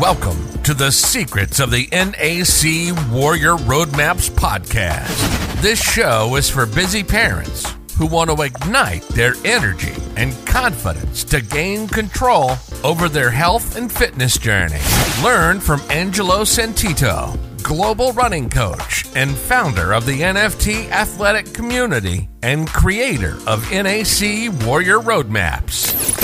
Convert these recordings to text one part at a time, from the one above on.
Welcome to the Secrets of the NAC Warrior Roadmaps podcast. This show is for busy parents who want to ignite their energy and confidence to gain control over their health and fitness journey. Learn from Angelo Santito, global running coach and founder of the NFT athletic community and creator of NAC Warrior Roadmaps.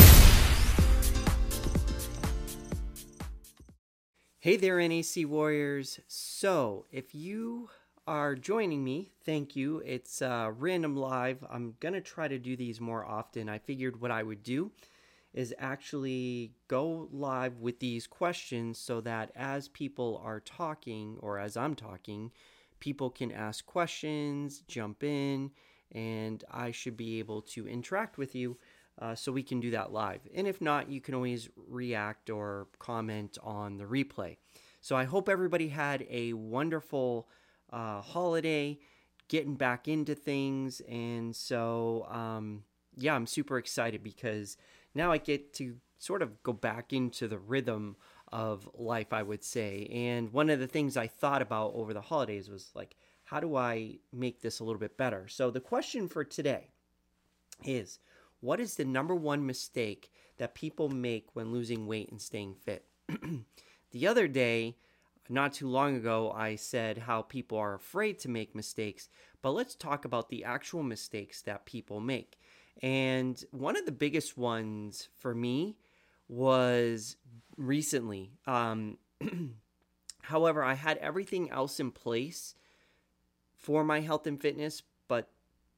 Hey there, NAC Warriors. So, if you are joining me, thank you. It's uh, random live. I'm going to try to do these more often. I figured what I would do is actually go live with these questions so that as people are talking or as I'm talking, people can ask questions, jump in, and I should be able to interact with you uh, so we can do that live. And if not, you can always react or comment on the replay. So I hope everybody had a wonderful uh, holiday, getting back into things. And so, um, yeah, I'm super excited because now I get to sort of go back into the rhythm of life, I would say. And one of the things I thought about over the holidays was like, how do I make this a little bit better? So the question for today is what is the number one mistake that people make when losing weight and staying fit? the other day, not too long ago, I said how people are afraid to make mistakes, but let's talk about the actual mistakes that people make. And one of the biggest ones for me was recently. Um, however, I had everything else in place for my health and fitness, but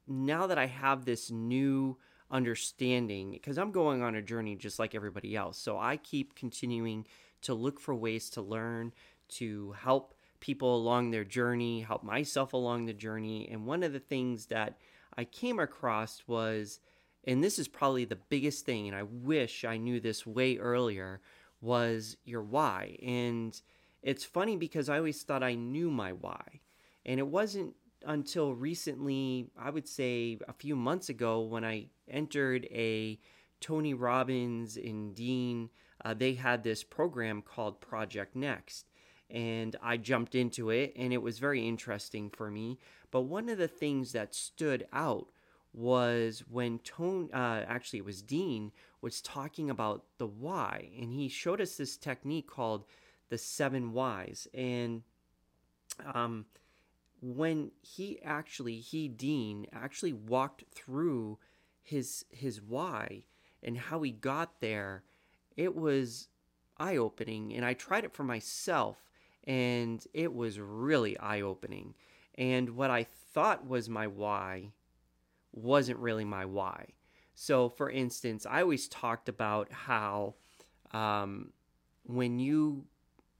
now that I have this new understanding because I'm going on a journey just like everybody else. So I keep continuing to look for ways to learn, to help people along their journey, help myself along the journey. And one of the things that I came across was, and this is probably the biggest thing, and I wish I knew this way earlier, was your why. And it's funny because I always thought I knew my why. And it wasn't until recently, I would say a few months ago, when I entered a Tony Robbins and Dean, uh, they had this program called Project Next. And I jumped into it, and it was very interesting for me. But one of the things that stood out was when Tony, uh, actually, it was Dean, was talking about the why. And he showed us this technique called the seven whys. And um, when he actually he Dean actually walked through his his why and how he got there it was eye opening and I tried it for myself and it was really eye opening and what I thought was my why wasn't really my why. So for instance I always talked about how um, when you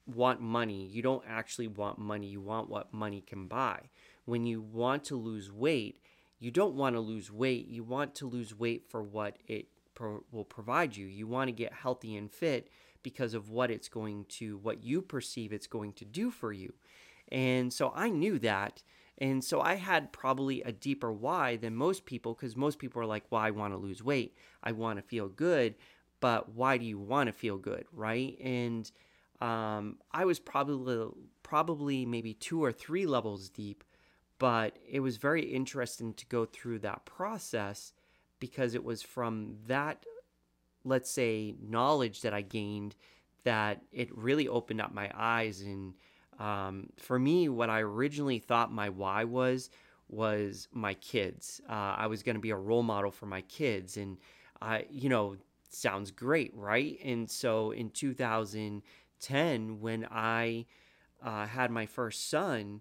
want money, you don't actually want money. You want what money can buy. When you want to lose weight, you don't want to lose weight. You want to lose weight for what it pro- will provide you. You want to get healthy and fit because of what it's going to, what you perceive it's going to do for you. And so I knew that. And so I had probably a deeper why than most people because most people are like, well, I want to lose weight. I want to feel good. But why do you want to feel good? Right. And um, I was probably probably maybe two or three levels deep, but it was very interesting to go through that process because it was from that, let's say, knowledge that I gained that it really opened up my eyes. And um, for me, what I originally thought my why was was my kids. Uh, I was going to be a role model for my kids, and I, you know, sounds great, right? And so in 2000 10 when I uh, had my first son,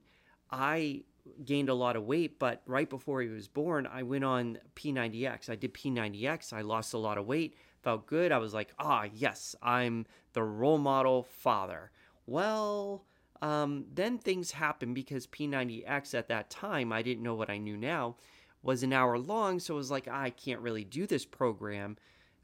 I gained a lot of weight, but right before he was born, I went on P90X. I did P90X. I lost a lot of weight, felt good. I was like, ah, yes, I'm the role model father. Well, um, then things happened because P90X at that time, I didn't know what I knew now, was an hour long. So it was like, I can't really do this program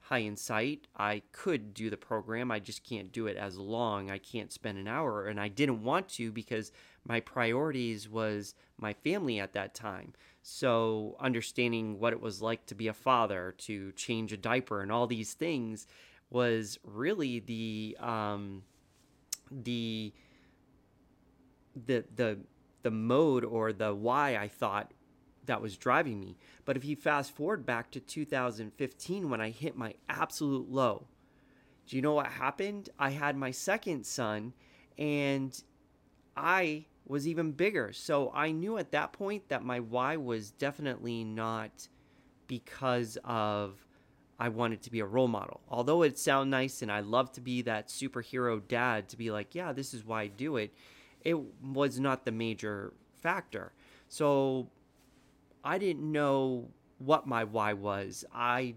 high in sight. I could do the program, I just can't do it as long. I can't spend an hour, and I didn't want to because my priorities was my family at that time. So, understanding what it was like to be a father, to change a diaper, and all these things was really the um, the the the the mode or the why I thought that was driving me. But if you fast forward back to 2015 when I hit my absolute low, do you know what happened? I had my second son and I was even bigger. So I knew at that point that my why was definitely not because of I wanted to be a role model. Although it sound nice and I love to be that superhero dad to be like, yeah, this is why I do it. It was not the major factor. So I didn't know what my why was. I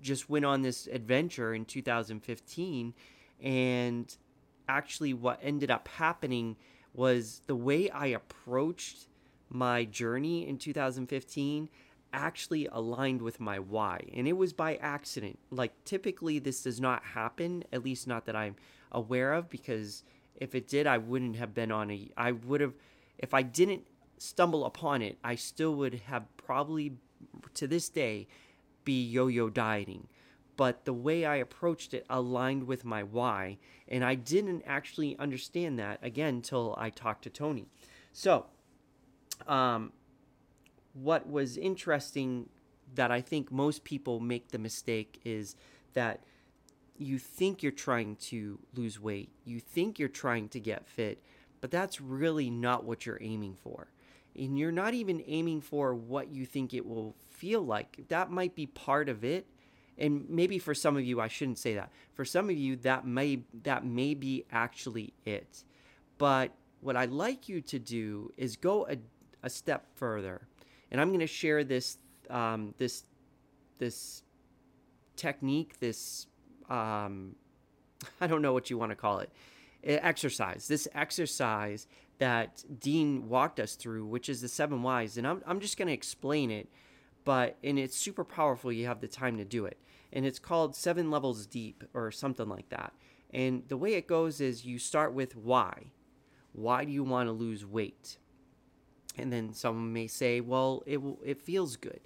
just went on this adventure in 2015 and actually what ended up happening was the way I approached my journey in 2015 actually aligned with my why and it was by accident like typically this does not happen at least not that i'm aware of because if it did i wouldn't have been on a i would have if i didn't stumble upon it i still would have probably to this day be yo-yo dieting but the way I approached it aligned with my why. And I didn't actually understand that again until I talked to Tony. So, um, what was interesting that I think most people make the mistake is that you think you're trying to lose weight, you think you're trying to get fit, but that's really not what you're aiming for. And you're not even aiming for what you think it will feel like. That might be part of it. And maybe for some of you I shouldn't say that. For some of you that may that may be actually it. But what I'd like you to do is go a, a step further and I'm going to share this um, this this technique, this um, I don't know what you want to call it, exercise. This exercise that Dean walked us through, which is the seven whys, and I'm I'm just going to explain it, but and it's super powerful. You have the time to do it, and it's called seven levels deep or something like that. And the way it goes is you start with why. Why do you want to lose weight? And then someone may say, well, it, it feels good.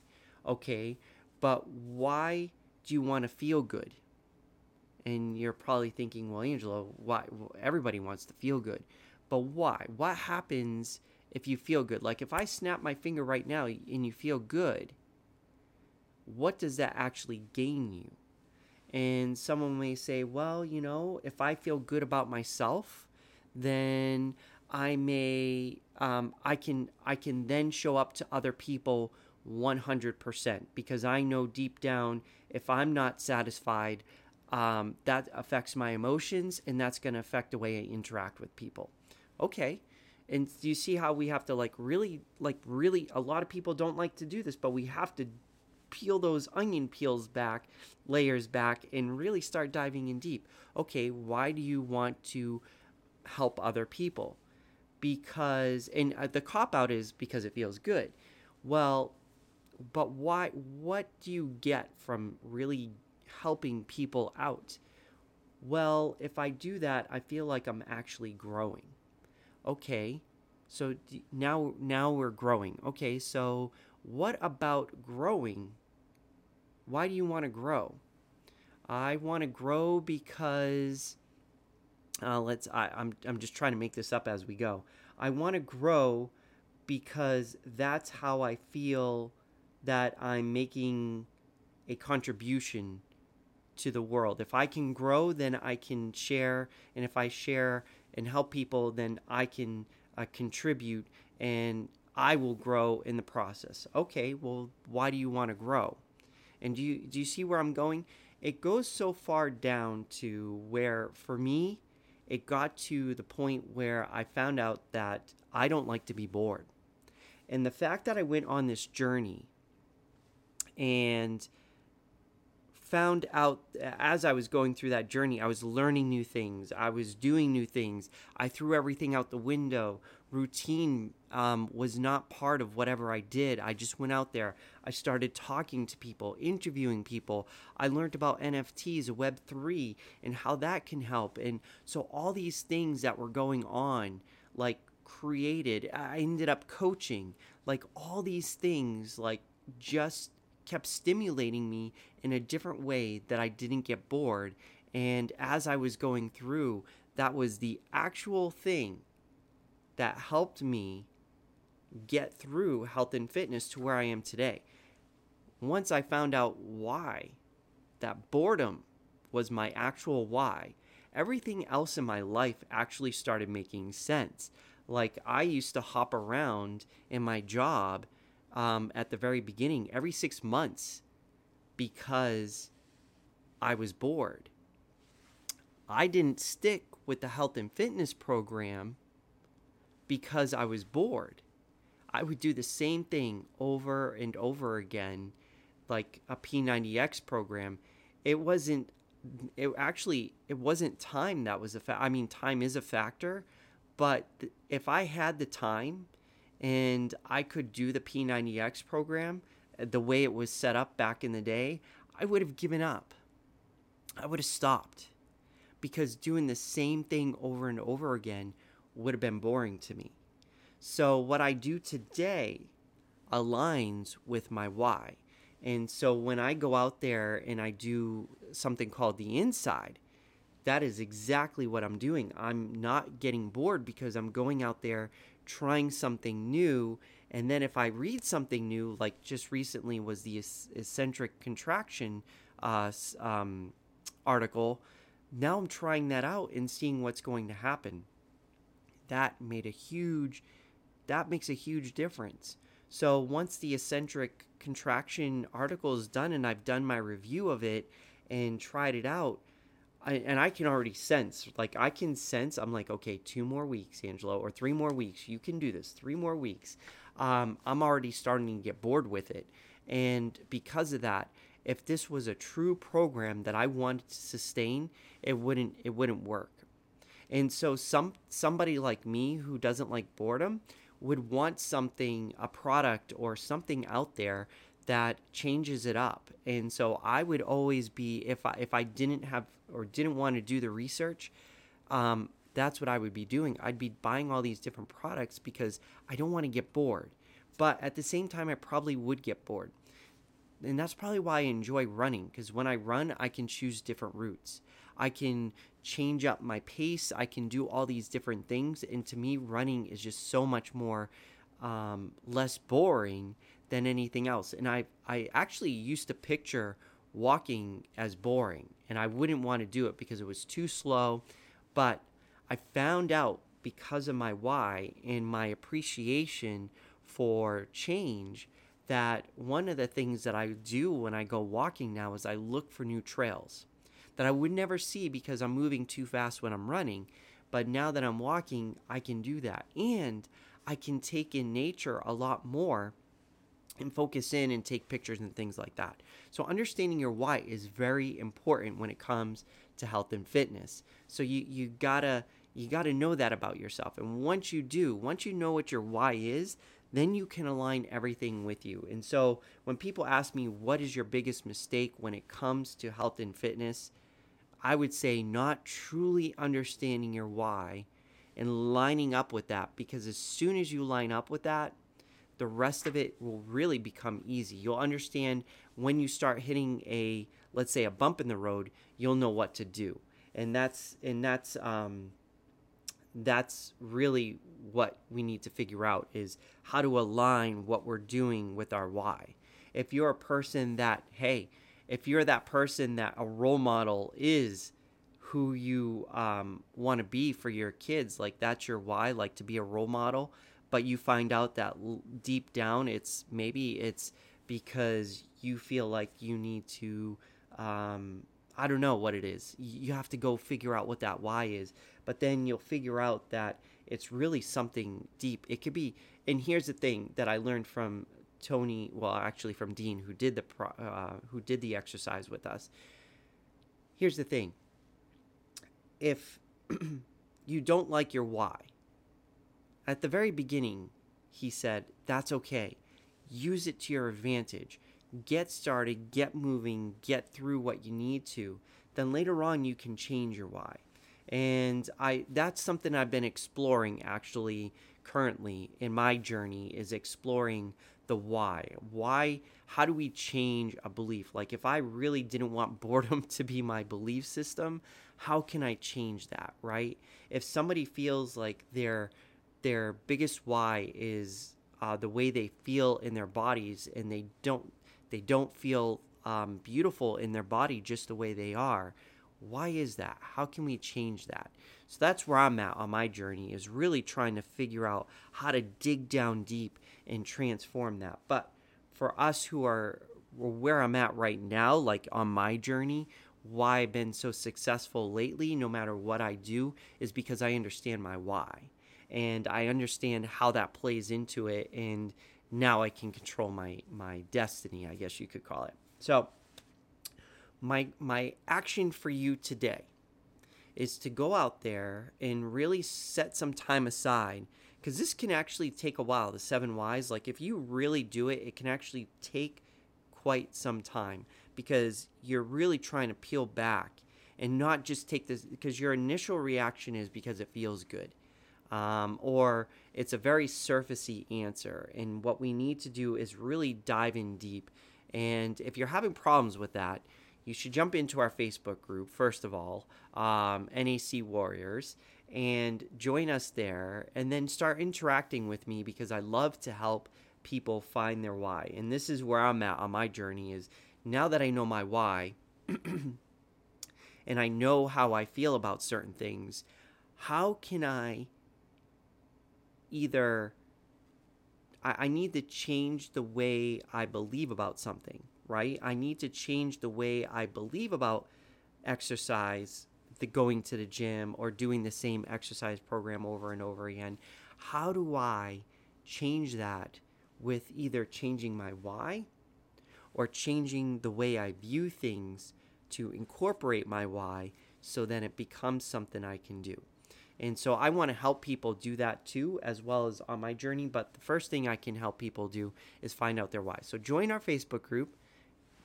Okay, but why do you want to feel good? And you're probably thinking, well, Angelo, why? Everybody wants to feel good. But why? What happens if you feel good? Like if I snap my finger right now and you feel good, what does that actually gain you? And someone may say, well, you know, if I feel good about myself, then I may um, I can I can then show up to other people 100% because I know deep down if I'm not satisfied, um, that affects my emotions and that's going to affect the way I interact with people. Okay. And do you see how we have to like really, like really, a lot of people don't like to do this, but we have to peel those onion peels back, layers back, and really start diving in deep. Okay, why do you want to help other people? because and uh, the cop out is because it feels good. Well, but why what do you get from really helping people out? Well, if I do that, I feel like I'm actually growing. Okay. So now now we're growing. Okay, so what about growing? Why do you want to grow? I want to grow because uh, let's I, I'm I'm just trying to make this up as we go. I want to grow because that's how I feel that I'm making a contribution to the world. If I can grow, then I can share, and if I share and help people, then I can uh, contribute, and I will grow in the process. Okay, well, why do you want to grow? And do you do you see where I'm going? It goes so far down to where, for me, it got to the point where I found out that I don't like to be bored. And the fact that I went on this journey and found out as I was going through that journey, I was learning new things. I was doing new things. I threw everything out the window. Routine um, was not part of whatever I did. I just went out there. I started talking to people, interviewing people. I learned about NFTs, Web3, and how that can help. And so, all these things that were going on, like created, I ended up coaching, like all these things, like just kept stimulating me in a different way that I didn't get bored. And as I was going through, that was the actual thing that helped me get through health and fitness to where I am today. Once I found out why, that boredom was my actual why, everything else in my life actually started making sense. Like I used to hop around in my job um, at the very beginning every six months because I was bored. I didn't stick with the health and fitness program because I was bored. I would do the same thing over and over again, like a P90X program. It wasn't, it actually, it wasn't time that was a fact. I mean, time is a factor, but if I had the time and I could do the P90X program uh, the way it was set up back in the day, I would have given up. I would have stopped because doing the same thing over and over again would have been boring to me. So, what I do today aligns with my why. And so, when I go out there and I do something called the inside, that is exactly what I'm doing. I'm not getting bored because I'm going out there trying something new. And then if I read something new, like just recently was the eccentric contraction uh, um, article, now I'm trying that out and seeing what's going to happen. That made a huge, that makes a huge difference. So once the eccentric contraction article is done and I've done my review of it and tried it out, I, and I can already sense, like I can sense, I'm like, okay, two more weeks, Angelo, or three more weeks. You can do this. Three more weeks. Um, I'm already starting to get bored with it, and because of that, if this was a true program that I wanted to sustain, it wouldn't it wouldn't work. And so some somebody like me who doesn't like boredom would want something a product or something out there that changes it up. And so I would always be if I if I didn't have or didn't want to do the research, um, that's what I would be doing. I'd be buying all these different products because I don't want to get bored. But at the same time, I probably would get bored and that's probably why I enjoy running because when I run, I can choose different routes. I can change up my pace. I can do all these different things. And to me, running is just so much more um, less boring than anything else. And I, I actually used to picture walking as boring, and I wouldn't want to do it because it was too slow. But I found out because of my why and my appreciation for change that one of the things that I do when I go walking now is I look for new trails that I would never see because I'm moving too fast when I'm running. But now that I'm walking, I can do that. And I can take in nature a lot more and focus in and take pictures and things like that. So understanding your why is very important when it comes to health and fitness. So you you got to you got to know that about yourself. And once you do, once you know what your why is, then you can align everything with you. And so when people ask me, what is your biggest mistake when it comes to health and fitness? I would say not truly understanding your why and lining up with that because as soon as you line up with that, the rest of it will really become easy. You'll understand when you start hitting a, let's say, a bump in the road, you'll know what to do. And that's, and that's, um, that's really what we need to figure out is how to align what we're doing with our why. If you're a person that, hey, if you're that person that a role model is who you um, want to be for your kids, like that's your why, like to be a role model, but you find out that deep down it's maybe it's because you feel like you need to um, I don't know what it is. You have to go figure out what that why is. But then you'll figure out that it's really something deep. It could be, and here's the thing that I learned from Tony, well, actually from Dean, who did the uh, who did the exercise with us. Here's the thing: if you don't like your why, at the very beginning, he said that's okay. Use it to your advantage get started, get moving, get through what you need to, then later on you can change your why. And I that's something I've been exploring actually currently in my journey is exploring the why. Why how do we change a belief? Like if I really didn't want boredom to be my belief system, how can I change that, right? If somebody feels like their their biggest why is uh, the way they feel in their bodies and they don't they don't feel um, beautiful in their body just the way they are. Why is that? How can we change that? So that's where i'm at on my journey is really trying to figure out how to dig down deep and transform that. But for us who are where i'm at right now like on my journey why i've been so successful lately no matter what i do is because i understand my why and I understand how that plays into it and now I can control my my destiny, I guess you could call it. So my my action for you today is to go out there and really set some time aside because this can actually take a while the seven whys like if you really do it it can actually take quite some time because you're really trying to peel back and not just take this because your initial reaction is because it feels good um, or it's a very surfacey answer. And what we need to do is really dive in deep. And if you're having problems with that, you should jump into our Facebook group, first of all, um, NAC Warriors, and join us there and then start interacting with me because I love to help people find their why. And this is where I'm at on my journey is now that I know my why and I know how I feel about certain things, how can I either I, I need to change the way I believe about something, right? I need to change the way I believe about exercise, the going to the gym or doing the same exercise program over and over again. How do I change that with either changing my why or changing the way I view things to incorporate my why so then it becomes something I can do? And so I want to help people do that too, as well as on my journey. But the first thing I can help people do is find out their why. So join our Facebook group,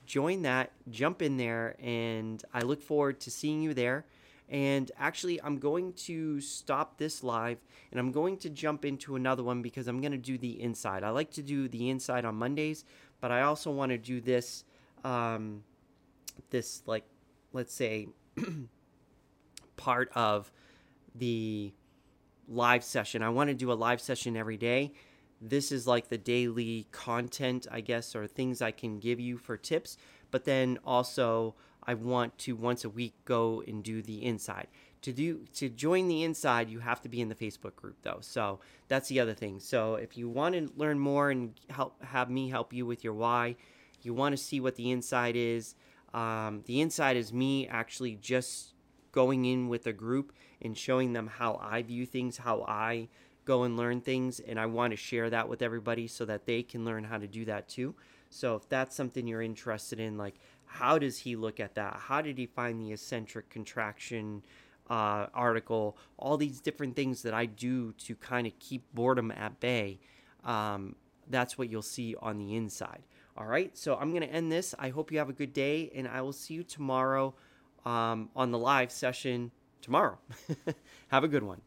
join that, jump in there, and I look forward to seeing you there. And actually, I'm going to stop this live and I'm going to jump into another one because I'm going to do the inside. I like to do the inside on Mondays, but I also want to do this, um, this, like, let's say, part of the live session. I want to do a live session every day. This is like the daily content, I guess, or things I can give you for tips. But then also, I want to once a week go and do the inside. To do to join the inside, you have to be in the Facebook group though. So that's the other thing. So if you want to learn more and help have me help you with your why, you want to see what the inside is. Um, the inside is me actually just going in with a group and showing them how I view things, how I go and learn things. And I want to share that with everybody so that they can learn how to do that too. So if that's something you're interested in, like how does he look at that? How did he find the eccentric contraction uh, article? All these different things that I do to kind of keep boredom at bay. Um, that's what you'll see on the inside. All right, so I'm going to end this. I hope you have a good day, and I will see you tomorrow um, on the live session tomorrow. Have a good one.